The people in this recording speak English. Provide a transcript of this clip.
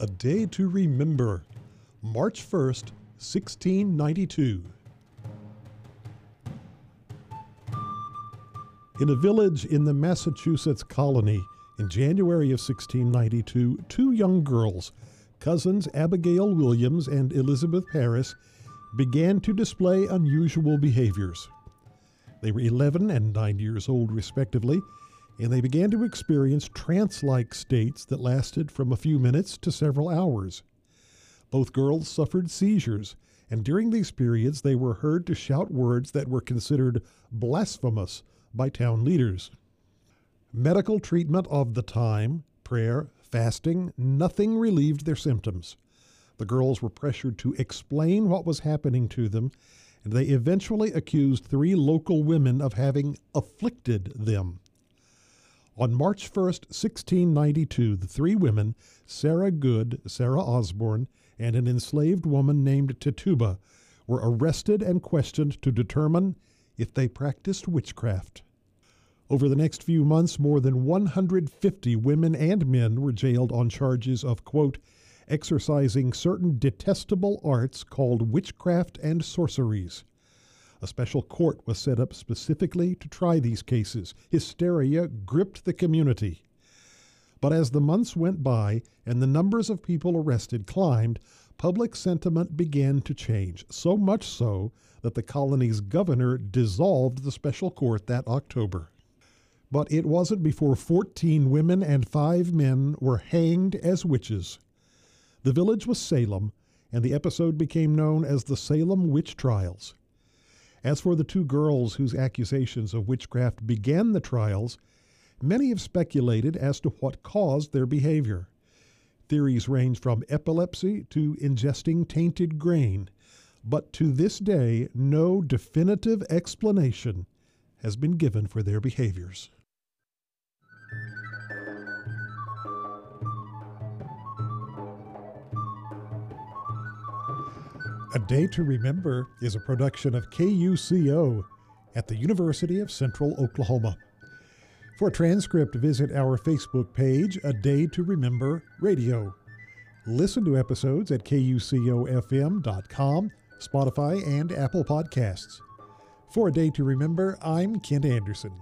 A Day to Remember, March 1st, 1692. In a village in the Massachusetts colony in January of 1692, two young girls, cousins Abigail Williams and Elizabeth Parris, began to display unusual behaviors. They were 11 and 9 years old, respectively, and they began to experience trance like states that lasted from a few minutes to several hours. Both girls suffered seizures, and during these periods they were heard to shout words that were considered blasphemous by town leaders. Medical treatment of the time, prayer, fasting, nothing relieved their symptoms. The girls were pressured to explain what was happening to them, and they eventually accused three local women of having afflicted them. On March 1, 1692, the three women, Sarah Good, Sarah Osborne, and an enslaved woman named Tituba, were arrested and questioned to determine if they practiced witchcraft. Over the next few months, more than 150 women and men were jailed on charges of, quote, exercising certain detestable arts called witchcraft and sorceries. A special court was set up specifically to try these cases. Hysteria gripped the community. But as the months went by and the numbers of people arrested climbed, public sentiment began to change, so much so that the colony's governor dissolved the special court that October. But it wasn't before 14 women and 5 men were hanged as witches. The village was Salem, and the episode became known as the Salem Witch Trials. As for the two girls whose accusations of witchcraft began the trials, many have speculated as to what caused their behavior. Theories range from epilepsy to ingesting tainted grain, but to this day, no definitive explanation has been given for their behaviors. A Day to Remember is a production of KUCO at the University of Central Oklahoma. For a transcript, visit our Facebook page, A Day to Remember Radio. Listen to episodes at kucofm.com, Spotify, and Apple Podcasts. For A Day to Remember, I'm Kent Anderson.